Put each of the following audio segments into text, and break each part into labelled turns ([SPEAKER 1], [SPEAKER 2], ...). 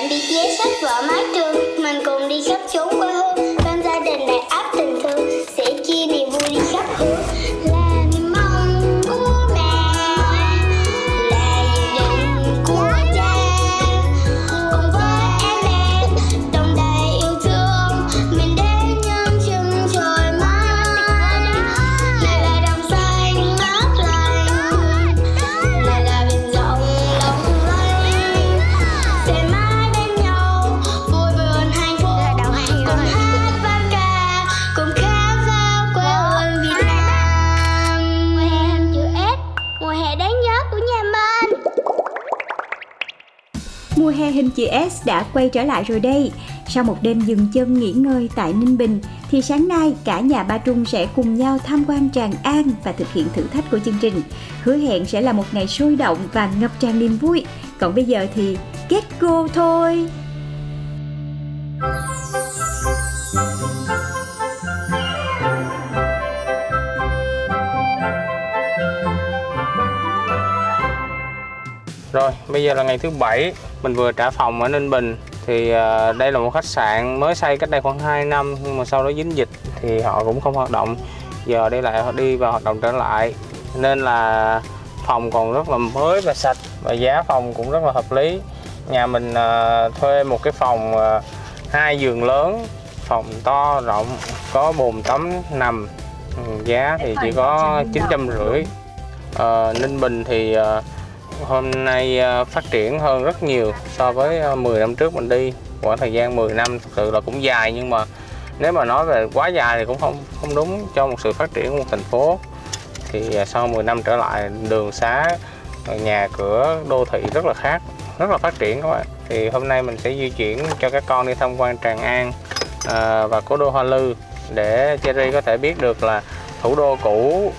[SPEAKER 1] bạn bị giấy sách vở mái trường. Mình cùng đi khắp chốn quê hương, bên gia đình đầy áp tình thương. Mùa hè hình chữ S
[SPEAKER 2] đã quay trở lại rồi đây. Sau một đêm dừng chân nghỉ ngơi tại Ninh Bình, thì sáng nay cả nhà Ba Trung sẽ cùng nhau tham quan Tràng An và thực hiện thử thách của chương trình. Hứa hẹn sẽ là một ngày sôi động và ngập tràn niềm vui. Còn bây giờ thì get go thôi!
[SPEAKER 3] Rồi, bây giờ là ngày thứ bảy, mình vừa trả phòng ở Ninh Bình thì ờ, đây là một khách sạn mới xây cách đây khoảng 2 năm nhưng mà sau đó dính dịch thì họ cũng không hoạt động. Giờ đây lại họ đi vào hoạt động trở lại. Nên là phòng còn rất là mới và sạch và giá phòng cũng rất là hợp lý. Nhà mình ờ, thuê một cái phòng ờ, hai giường lớn, phòng to rộng, có bồn tắm nằm. Ừ, Giá thì chỉ có chín trăm rưỡi. Ờ, Ninh Bình thì ờ, hôm nay ờ, phát triển hơn rất nhiều so với ờ, 10 năm trước mình đi. Khoảng thời gian 10 năm thực sự là cũng dài nhưng mà nếu mà nói về quá dài thì cũng không không đúng cho một sự phát triển của một thành phố. Thì ờ, sau 10 năm trở lại, đường xá nhà cửa, đô thị rất là khác, rất là phát triển các bạn. Thì hôm nay mình sẽ di chuyển cho các con đi tham quan Tràng An và cố đô Hoa Lư để Cherry có thể biết được là thủ đô cũ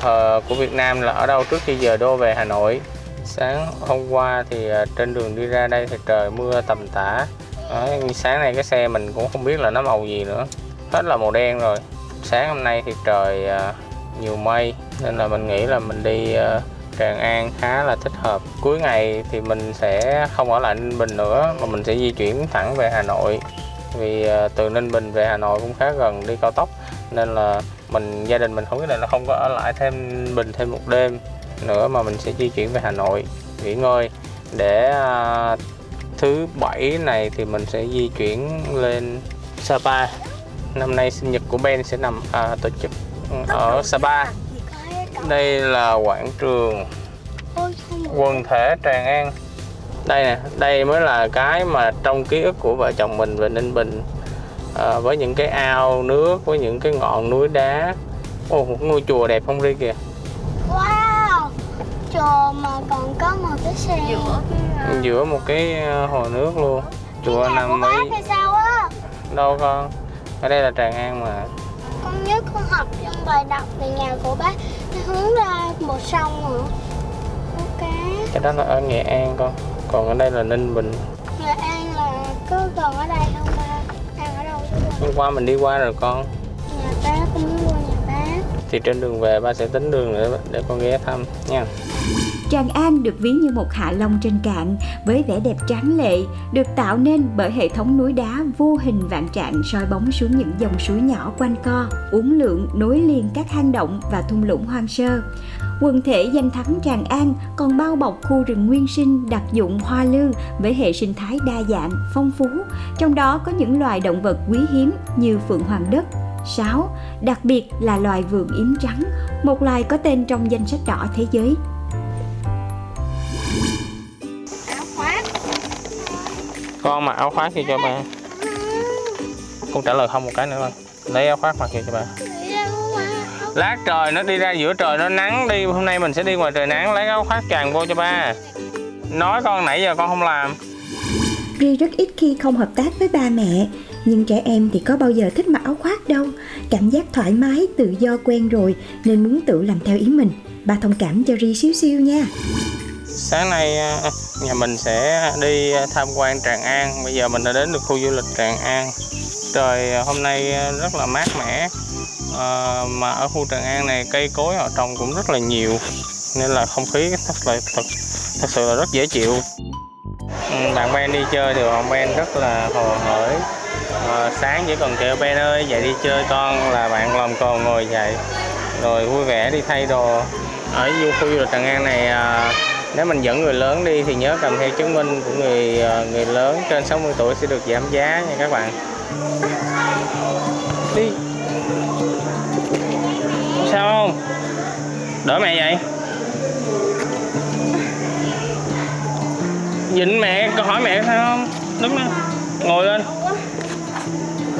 [SPEAKER 3] thờ của Việt Nam là ở đâu trước khi giờ đô về Hà Nội sáng hôm qua thì à, trên đường đi ra đây thì trời mưa tầm tã. Đấy, sáng nay cái xe mình cũng không biết là nó màu gì nữa hết là màu đen rồi. Sáng hôm nay thì trời à, nhiều mây nên là mình nghĩ là mình đi à, Tràng An khá là thích hợp. Cuối ngày thì mình sẽ không ở lại Ninh Bình nữa mà mình sẽ di chuyển thẳng về Hà Nội. Vì từ Ninh Bình về Hà Nội cũng khá gần đi cao tốc nên là mình gia đình mình không quyết định là không có ở lại thêm Ninh Bình thêm một đêm nữa mà mình sẽ di chuyển về Hà Nội. Nghỉ ngơi. Để à, thứ bảy này thì mình sẽ di chuyển lên Sapa. Năm nay sinh nhật của Ben sẽ nằm à, tổ chức ở Sapa. đây là quảng trường quần thể Tràng An. Đây nè đây mới là cái mà trong ký ức của vợ chồng mình về Ninh Bình. À, với những cái ao nước với những cái ngọn núi đá. Ồ, một ngôi chùa đẹp không Ri kìa
[SPEAKER 1] chùa mà còn có một cái xe.
[SPEAKER 3] Giữa một cái ờ, hồ nước luôn. Chùa
[SPEAKER 1] nhà của
[SPEAKER 3] nằm
[SPEAKER 1] bác
[SPEAKER 3] ấy
[SPEAKER 1] hay sao á?
[SPEAKER 3] Đâu con? Ở đây là Tràng An mà.
[SPEAKER 1] Con nhớ con học trong bài đọc về nhà của bác. Nó hướng ra một sông hả ok.
[SPEAKER 3] Cái đó là ở Nghệ An con. Còn ở đây là Ninh Bình.
[SPEAKER 1] Nghệ An là có gần ở đây không ba? An ở đâu? Chứ
[SPEAKER 3] hôm qua mình đi qua rồi con.
[SPEAKER 1] Nhà bác con
[SPEAKER 3] thì trên đường về ba sẽ tính đường để để con ghé thăm nha
[SPEAKER 2] Tràng An được ví như một hạ long trên cạn với vẻ đẹp tráng lệ, được tạo nên bởi hệ thống núi đá vô hình vạn trạng soi bóng xuống những dòng suối nhỏ quanh co, uốn lượn nối liền các hang động và thung lũng hoang sơ. Quần thể danh thắng Tràng An còn bao bọc khu rừng nguyên sinh đặc dụng hoa lư với hệ sinh thái đa dạng, phong phú, trong đó có những loài động vật quý hiếm như phượng hoàng đất, sáo, đặc biệt là loài vượn yếm trắng, một loài có tên trong danh sách đỏ thế giới.
[SPEAKER 1] áo khoác.
[SPEAKER 3] Con mặc áo khoác kia cho ba. Con trả lời không một cái nữa thôi lấy áo khoác mặc kia cho ba. Lát trời nó đi ra giữa trời nó nắng đi hôm nay mình sẽ đi ngoài trời nắng lấy áo khoác tràn vô cho ba. Nói con nãy giờ con không làm.
[SPEAKER 2] Ri rất ít khi không hợp tác với ba mẹ nhưng trẻ em thì có bao giờ thích mặc áo khoác đâu. Cảm giác thoải mái, tự do quen rồi Nên muốn tự làm theo ý mình. Ba thông cảm cho Ri xíu xíu nha.
[SPEAKER 3] Sáng nay à, nhà mình sẽ đi tham quan Tràng An. Bây giờ mình đã đến được khu du lịch Tràng An. Trời à, hôm nay à, rất là mát mẻ. À, mà ở khu Tràng An này cây cối họ trồng cũng rất là nhiều. Nên là không khí thật là thật, thật sự là rất dễ chịu. Ừ, bạn Ben đi chơi thì bạn Ben rất là hồ hởi à, sáng chỉ cần kêu Ben ơi dậy đi chơi con là bạn lòng còn ngồi dậy. Rồi vui vẻ đi thay đồ. Ở du khu du lịch Tràng An này à, nếu mình dẫn người lớn đi thì nhớ cầm theo chứng minh của người à, người lớn trên 60 tuổi sẽ được giảm giá nha các bạn. Đi. Sao không? Đỡ mẹ vậy? Dính mẹ câu hỏi mẹ sao không? Đứng lên ngồi lên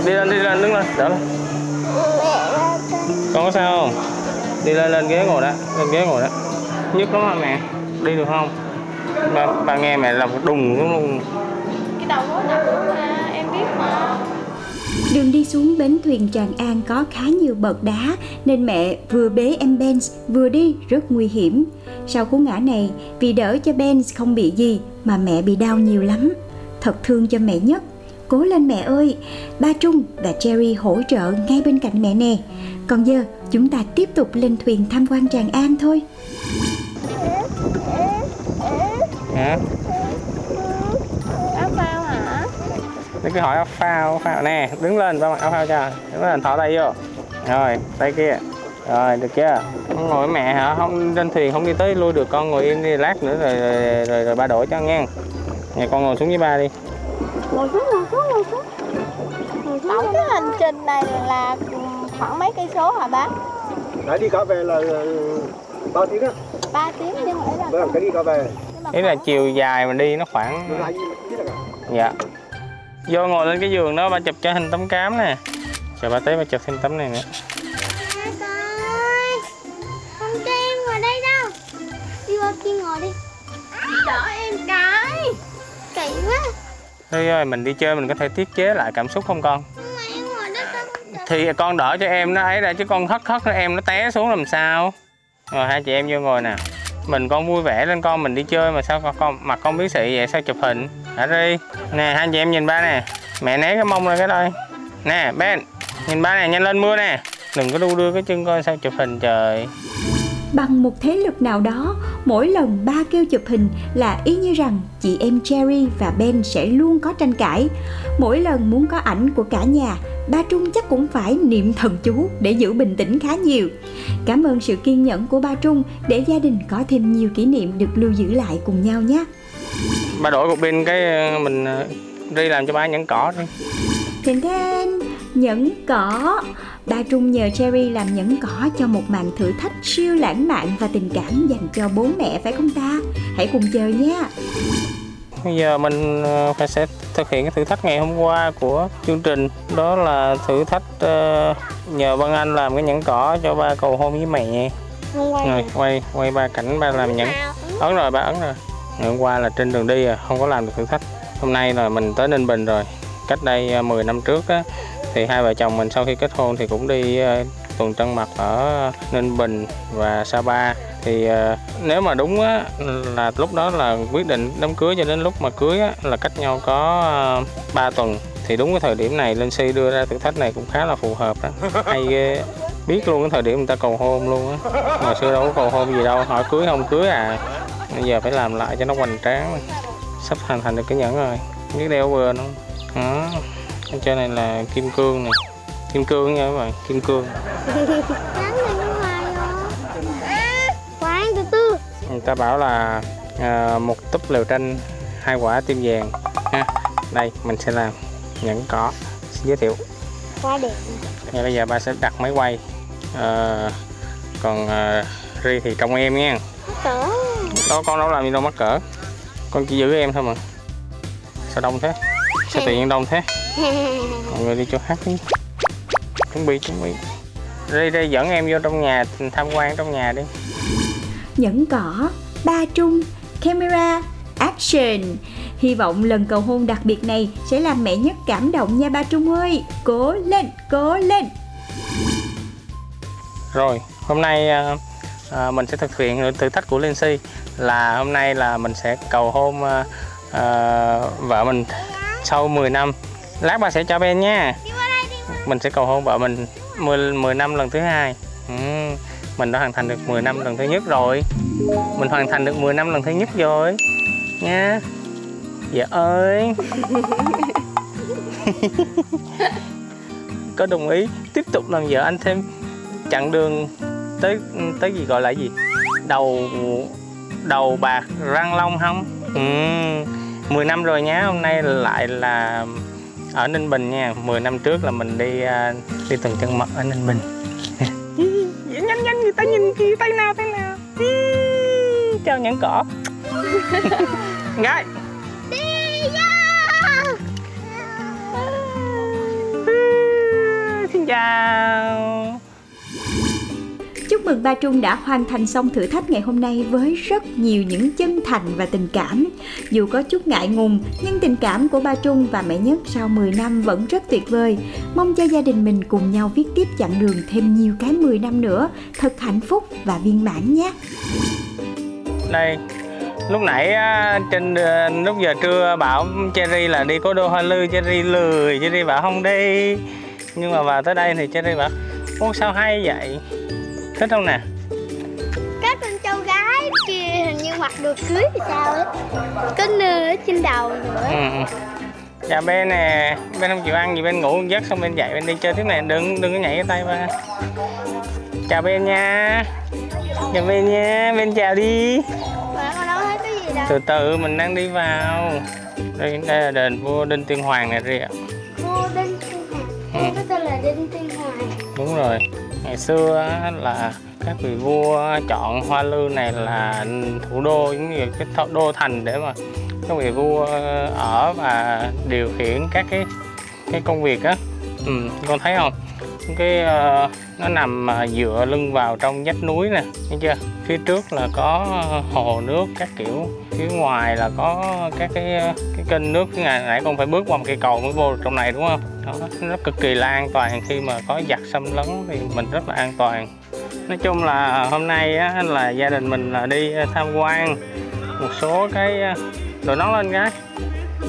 [SPEAKER 3] đi lên đi lên đứng lên. Đỡ lên. Con có sao không? Đi lên lên ghế ngồi đó lên ghế ngồi đó. Nhức lắm hả mẹ? Đi được không? Ba, ba nghe mẹ làm đùng xuống luôn.
[SPEAKER 4] Cái đầu nó nặng mà em biết mà.
[SPEAKER 2] Đường đi xuống bến thuyền Tràng An có khá nhiều bậc đá nên mẹ vừa bế em Benz vừa đi rất nguy hiểm. Sau cú ngã này, vì đỡ cho Benz không bị gì mà mẹ bị đau nhiều lắm. Thật thương cho mẹ nhất. Cố lên mẹ ơi! Ba Trung và Cherry hỗ trợ ngay bên cạnh mẹ nè. Còn giờ, chúng ta tiếp tục lên thuyền tham quan Tràng An thôi.
[SPEAKER 3] hả?
[SPEAKER 4] Áo phao hả?
[SPEAKER 3] Để cứ hỏi áo phao áo phao. Nè đứng lên ba mặc áo phao cho. Đứng lên thỏ tay vô. Rồi tay kia. Rồi được chưa? Không ngồi với mẹ hả? Không trên thuyền không đi tới lui được con ngồi yên đi lát nữa rồi rồi, rồi, rồi ba đổi cho nghe. Nhà con ngồi xuống với ba đi
[SPEAKER 4] ngồi xuống ngồi xuống ngồi xuống tổng cái hành trình này là khoảng mấy cây số hả bác?
[SPEAKER 5] Nãy đi cả về là bao tiếng á,
[SPEAKER 4] 3 tiếng nhưng mà ấy là
[SPEAKER 5] với cái đi cả về.
[SPEAKER 3] ý là chiều dài mà đi nó khoảng dạ. Vô ngồi lên cái giường đó ba chụp cho hình tấm cám nè. Chờ ba tới ba chụp thêm tấm này nữa thôi rồi mình đi chơi mình có thể tiết chế lại cảm xúc không con? Thì con đỡ cho em nó ấy ra chứ con hất hất nó em nó té xuống làm sao? Rồi hai chị em vô ngồi nè. Mình con vui vẻ lên con mình đi chơi mà sao con, con mặt con biết xị vậy sao chụp hình? Hả đi nè hai chị em nhìn ba nè. Mẹ né cái mông ra cái đây. Nè Ben nhìn ba nè nhanh lên mưa nè. Đừng có đu đưa cái chân coi sao chụp hình trời.
[SPEAKER 2] Bằng một thế lực nào đó, mỗi lần ba kêu chụp hình là y như rằng chị em Cherry và Ben sẽ luôn có tranh cãi. Mỗi lần muốn có ảnh của cả nhà, ba Trung chắc cũng phải niệm thần chú để giữ bình tĩnh khá nhiều. Cảm ơn sự kiên nhẫn của ba Trung để gia đình có thêm nhiều kỷ niệm được lưu giữ lại cùng nhau nhé.
[SPEAKER 3] ba đổi cục pin cái ờ, mình ờ, đi làm cho ba nhẫn cỏ đi
[SPEAKER 2] Thình thên, nhẫn cỏ. Ba Trung nhờ Cherry làm nhẫn cỏ cho một màn thử thách siêu lãng mạn và tình cảm dành cho bố mẹ phải không ta? Hãy cùng chờ nhé.
[SPEAKER 3] Bây giờ mình ờ, phải sẽ thực hiện cái thử thách ngày hôm qua của chương trình đó là thử thách ờ, nhờ Vân Anh làm cái nhẫn cỏ cho ba cầu hôn với mẹ. Rồi quay quay ba cảnh ba làm nhẫn. Ấn rồi ba ấn rồi. Ngày hôm qua là trên đường đi à, không có làm được thử thách. Hôm nay là mình tới Ninh Bình rồi. Cách đây ờ, 10 năm trước á thì hai vợ chồng mình sau khi kết hôn thì cũng đi ờ, tuần trăng mật ở Ninh Bình và Sapa. Thì ờ, nếu mà đúng á là lúc đó là quyết định đám cưới cho đến lúc mà cưới á, là cách nhau có ờ, 3 tuần. Thì đúng cái thời điểm này Linh Si đưa ra thử thách này cũng khá là phù hợp đó. Hay ghê. Biết luôn cái thời điểm người ta cầu hôn luôn á. Mà xưa đâu có cầu hôn gì đâu hỏi cưới không cưới à. Bây giờ phải làm lại cho nó hoành tráng. Sắp hoàn thành được cái nhẫn rồi. Biết đeo vừa luôn đó ở trên này là kim cương này. Kim cương nha các bạn kim cương.
[SPEAKER 1] Từ
[SPEAKER 3] người ta bảo là à, một túp lều tranh hai quả tim vàng. Ha đây mình sẽ làm nhẫn cỏ. Xin giới thiệu.
[SPEAKER 1] Quá đẹp.
[SPEAKER 3] Ngay bây giờ ba sẽ đặt máy quay. Ờ, còn à, ri thì trong em nha.
[SPEAKER 1] Cỡ.
[SPEAKER 3] Đó con đâu làm gì đâu mắc cỡ. Con chỉ giữ em thôi mà. Sao đông thế? Sao tự nhiên đông thế mọi người đi chỗ khác đi chuẩn bị chuẩn bị ri ri dẫn em vô trong nhà tham quan trong nhà đi
[SPEAKER 2] nhẫn cỏ, ba trung, camera, action. Hy vọng lần cầu hôn đặc biệt này sẽ làm mẹ nhất cảm động nha ba Trung ơi. Cố lên, cố lên.
[SPEAKER 3] Rồi, hôm nay à, mình sẽ thực hiện thử thách của Linh Si là hôm nay là mình sẽ cầu hôn à, à, vợ mình sau 10 năm. Lát ba sẽ cho Ben nha. Mình sẽ cầu hôn vợ mình 10, 10 năm lần thứ hai. Ừ, mình đã hoàn thành được 10 năm lần thứ nhất rồi. Mình hoàn thành được 10 năm lần thứ nhất rồi. Nha. Dạ ơi Có đồng ý tiếp tục làm vợ anh thêm chặng đường tới tới gì gọi là gì đầu đầu bạc răng long không ừ, 10 năm rồi nhá hôm nay lại là ở Ninh Bình nha 10 năm trước là mình đi à, đi từng chân mật ở Ninh Bình. Nhanh nhanh người ta nhìn kìa tay nào tay nào. Chào nhẫn cỏ. Gái xin chào
[SPEAKER 2] mừng ba Trung đã hoàn thành xong thử thách ngày hôm nay với rất nhiều những chân thành và tình cảm. Dù có chút ngại ngùng, nhưng tình cảm của ba Trung và mẹ Nhất sau 10 năm vẫn rất tuyệt vời. Mong cho gia đình mình cùng nhau viết tiếp chặng đường thêm nhiều cái 10 năm nữa, thật hạnh phúc và viên mãn nhé.
[SPEAKER 3] đây lúc nãy à, trên à, lúc giờ trưa bảo Cherry là đi có đô Hoa Lư Cherry lười Cherry bảo không đi nhưng mà vào tới đây thì Cherry bảo ô sao hay vậy thích không nè?
[SPEAKER 1] Các con cháu gái kia hình như mặc đồ cưới thì sao ấy? Có nơ ở trên đầu nữa.
[SPEAKER 3] Ừ. dạ bên nè bên không chịu ăn gì bên ngủ giấc xong bên dậy bên đi chơi tiếp này đừng đừng có nhảy cái tay ba chào bên nha. Chào bên nha. Bên chào đi. Từ từ mình đang đi vào. Đây, đây là đền vua đinh tiên hoàng này rìa
[SPEAKER 1] Vua Đinh Tiên Hoàng. Vua có tên là Đinh Tiên Hoàng.
[SPEAKER 3] Đúng rồi ngày xưa là các vị vua chọn hoa lư này là thủ đô giống như cái đô thành để mà các vị vua ở và điều khiển các cái cái công việc á. Ừ, con thấy không? Cái uh, nó nằm uh, dựa lưng vào trong vách núi nè thấy chưa? Phía trước là có hồ nước các kiểu phía ngoài là có các cái ờ, cái kênh nước. Cái ngày nãy con phải bước qua một cây cầu mới vô được trong này đúng không? Đó nó cực kỳ là an toàn. Khi mà có giặc xâm lấn thì mình rất là an toàn. Nói chung là hôm nay á, là gia đình mình là đi tham quan một số cái ờ, đồ nón lên cái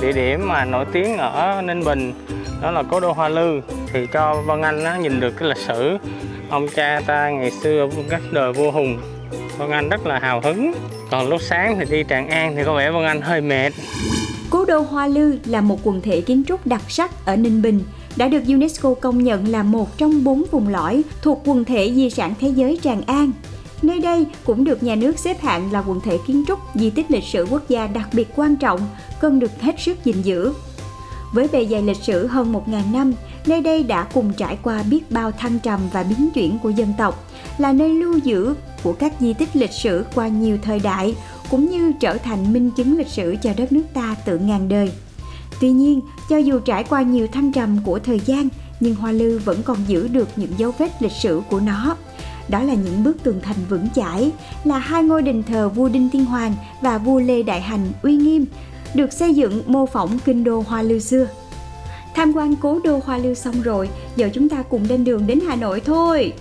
[SPEAKER 3] địa điểm mà nổi tiếng ở Ninh Bình đó là cố đô Hoa Lư. Thì cho Văn Anh nó nhìn được cái lịch sử. Ông cha ta ngày xưa các đời vua hùng. Văn Anh rất là hào hứng. Còn lúc sáng thì đi Tràng An thì có vẻ Văn Anh hơi mệt.
[SPEAKER 2] Cố đô Hoa Lư là một quần thể kiến trúc đặc sắc ở Ninh Bình, đã được UNESCO công nhận là một trong bốn vùng lõi thuộc quần thể di sản thế giới Tràng An. Nơi đây cũng được nhà nước xếp hạng là quần thể kiến trúc di tích lịch sử quốc gia đặc biệt quan trọng, cần được hết sức gìn giữ. Với bề dày lịch sử hơn 1.000 năm, nơi đây đã cùng trải qua biết bao thăng trầm và biến chuyển của dân tộc, là nơi lưu giữ của các di tích lịch sử qua nhiều thời đại, cũng như trở thành minh chứng lịch sử cho đất nước ta tự ngàn đời. Tuy nhiên, cho dù trải qua nhiều thăng trầm của thời gian, nhưng Hoa Lư vẫn còn giữ được những dấu vết lịch sử của nó. Đó là những bức tường thành vững chãi, là hai ngôi đền thờ vua Đinh Tiên Hoàng và vua Lê Đại Hành uy nghiêm, được xây dựng mô phỏng kinh đô Hoa Lư xưa. Tham quan cố đô Hoa Lư xong rồi, giờ chúng ta cùng lên đường đến Hà Nội thôi.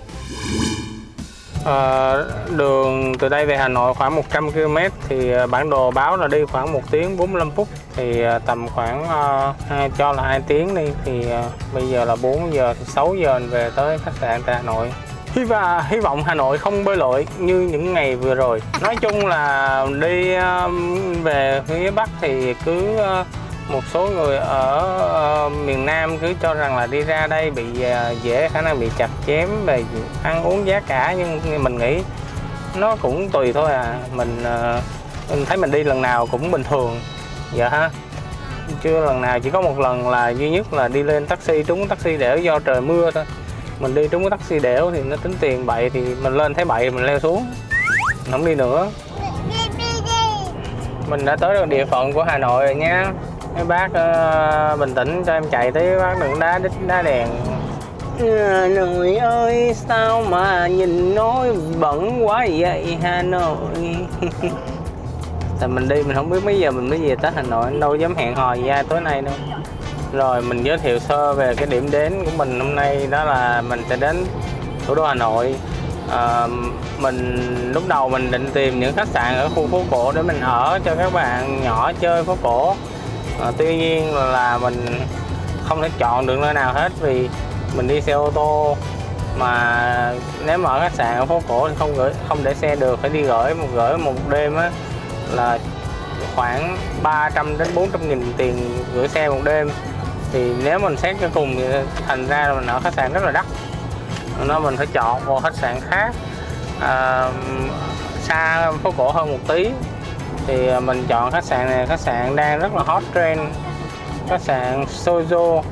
[SPEAKER 3] À, đường từ đây về Hà Nội khoảng 100 km thì à, bản đồ báo là đi khoảng 1 tiếng 45 phút thì à, tầm khoảng à, uh, 2, cho là 2 tiếng đi thì uh, bây giờ là 4 giờ thì 6 giờ mình về tới khách sạn tại Hà Nội hy và hy vọng Hà Nội không bơi lội như những ngày vừa rồi. Nói chung là đi um, về phía Bắc thì cứ uh, một số người ở uh, miền Nam cứ cho rằng là đi ra đây bị uh, dễ, khả năng bị chặt chém, về ăn uống giá cả, nhưng mình nghĩ nó cũng tùy thôi à. Mình mình thấy mình đi lần nào cũng bình thường. Dạ ha. Chưa lần nào, chỉ có một lần là duy nhất là đi lên taxi, trúng taxi để do trời mưa thôi mình đi trúng cái taxi đẻo thì nó tính tiền bậy thì mình lên thấy bậy mình leo xuống. Không đi nữa. Mình đã tới được địa phận của Hà Nội rồi nha. Mấy bác ờ, bình tĩnh cho em chạy tới bác đừng đá đít đá đèn. Hà Nội ơi sao mà nhìn nói bẩn quá vậy Hà Nội? Tại mình đi mình không biết mấy giờ mình mới về tới Hà Nội đâu dám hẹn hò gì ai tối nay đâu rồi mình giới thiệu sơ về cái điểm đến của mình hôm nay đó là mình sẽ đến thủ đô Hà Nội. À, mình lúc đầu mình định tìm những khách sạn ở khu phố cổ để mình ở cho các bạn nhỏ chơi phố cổ. À, tuy nhiên là mình không thể chọn được nơi nào hết vì mình đi xe ô tô. Mà nếu mà ở khách sạn ở phố cổ thì không gửi không để xe được phải đi gửi một gửi một đêm á là khoảng 300 đến 400 nghìn tiền gửi xe một đêm thì nếu mình xét cho cùng thì thành ra là mình ở khách sạn rất là đắt. Nó mình phải chọn một khách sạn khác à, xa phố cổ hơn một tí. Thì à, mình chọn khách sạn này khách sạn đang rất là hot trend. Khách sạn Sojo,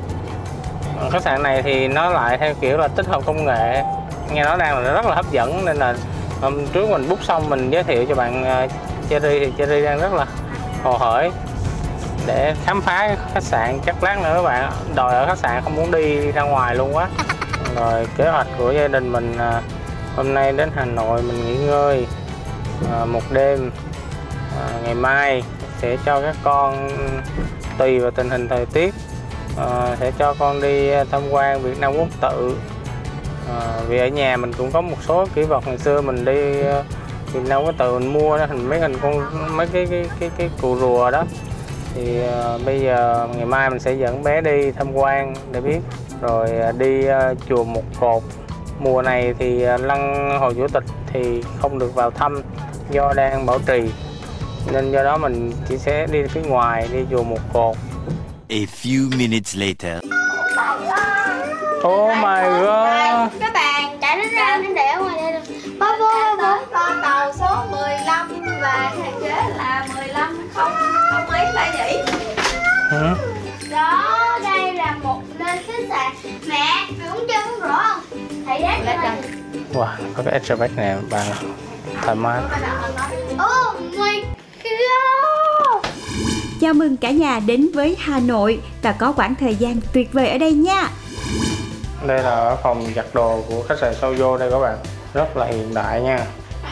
[SPEAKER 3] khách sạn này thì nó lại theo kiểu là tích hợp công nghệ nghe nói đang là rất là hấp dẫn nên là hôm trước mình bút xong mình giới thiệu cho bạn à, Cherry thì Cherry đang rất là hồ hởi để khám phá khách sạn chắc lát nữa các bạn đòi ở khách sạn không muốn đi ra ngoài luôn quá rồi kế hoạch của gia đình mình uh, hôm nay đến Hà Nội mình nghỉ ngơi uh, một đêm. Uh, ngày mai sẽ cho các con tùy vào tình hình thời tiết uh, sẽ cho con đi tham quan Việt Nam Quốc tự. À, vì ở nhà mình cũng có một số kỷ vật ngày xưa mình đi Việt Nam Quốc tự mình mua đó hình mấy hình con mấy cái cái cái cái cụ rùa đó thì uh, bây giờ ngày mai mình sẽ dẫn bé đi tham quan để biết rồi uh, đi uh, chùa một cột mùa này thì lăng hồ chủ tịch thì không được vào thăm do đang bảo trì nên do đó mình chỉ sẽ đi phía ngoài đi chùa một cột
[SPEAKER 6] A few minutes later.
[SPEAKER 3] Oh my god. Wow, có cái extra bag nè bà thoải mái.
[SPEAKER 1] Oh my god.
[SPEAKER 2] Chào mừng cả nhà đến với Hà Nội và có quãng thời gian tuyệt vời ở đây nha.
[SPEAKER 3] đây là phòng giặt đồ của khách sạn Sojo đây các bạn. Rất là hiện đại nha.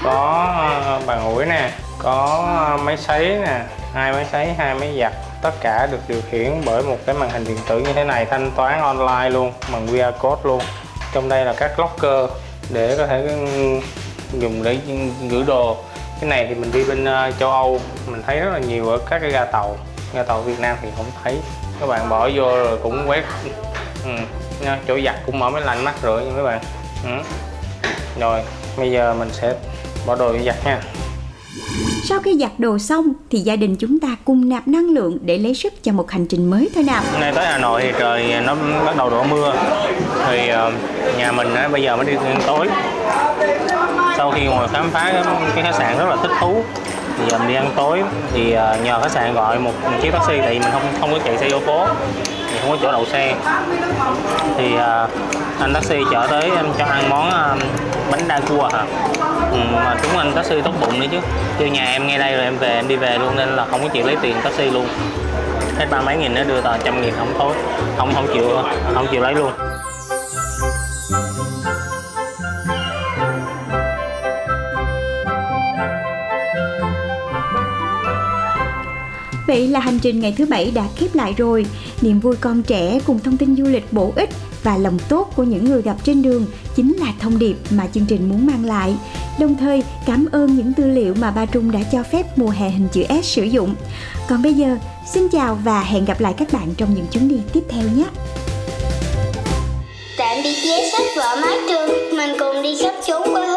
[SPEAKER 3] Có ờ, bàn ủi nè có ờ, máy sấy nè hai máy sấy hai máy giặt. Tất cả được điều khiển bởi một cái màn hình điện tử như thế này thanh toán online luôn bằng QR code luôn trong đây là các locker để có thể dùng để gửi đồ. Cái này thì mình đi bên ờ, châu Âu, mình thấy rất là nhiều ở các cái ga tàu. Ga tàu Việt Nam thì không thấy. Các bạn bỏ vô rồi cũng quét. Ừ. chỗ giặt cũng mở máy lạnh mát rượi nha mấy bạn. Ừ. rồi, bây giờ mình sẽ bỏ đồ đi giặt nha.
[SPEAKER 2] Sau khi giặt đồ xong thì gia đình chúng ta cùng nạp năng lượng để lấy sức cho một hành trình mới thôi nào.
[SPEAKER 3] Hôm nay tới Hà Nội thì trời nó bắt đầu đổ mưa. Thì ờ, nhà mình bây giờ mới đi ăn tối. Sau khi ngồi khám phá cái, khách sạn rất là thích thú thì giờ mình đi ăn tối. Thì ờ, nhờ khách sạn gọi một chiếc taxi tại vì mình không không có chạy xe vô phố thì không có chỗ đậu xe. Thì ờ, anh taxi chở tới em cho ăn món bánh đa cua hả? Ừ, mà chúng anh taxi tốt bụng nữa chứ chứ nhà em ngay đây rồi em về em đi về luôn nên là không có chịu lấy tiền taxi luôn hết ba mấy nghìn nó đưa tờ trăm nghìn không tối không không chịu không chịu lấy luôn
[SPEAKER 2] Vậy là hành trình ngày thứ bảy đã khép lại rồi. Niềm vui con trẻ cùng thông tin du lịch bổ ích và lòng tốt của những người gặp trên đường chính là thông điệp mà chương trình muốn mang lại. Đồng thời cảm ơn những tư liệu mà ba Trung đã cho phép mùa hè hình chữ S sử dụng. Còn bây giờ, xin chào và hẹn gặp lại các bạn trong những chuyến đi tiếp theo nhé.
[SPEAKER 1] Tạm biệt vé sách vở mái trường Mình cùng đi khắp chốn quê hương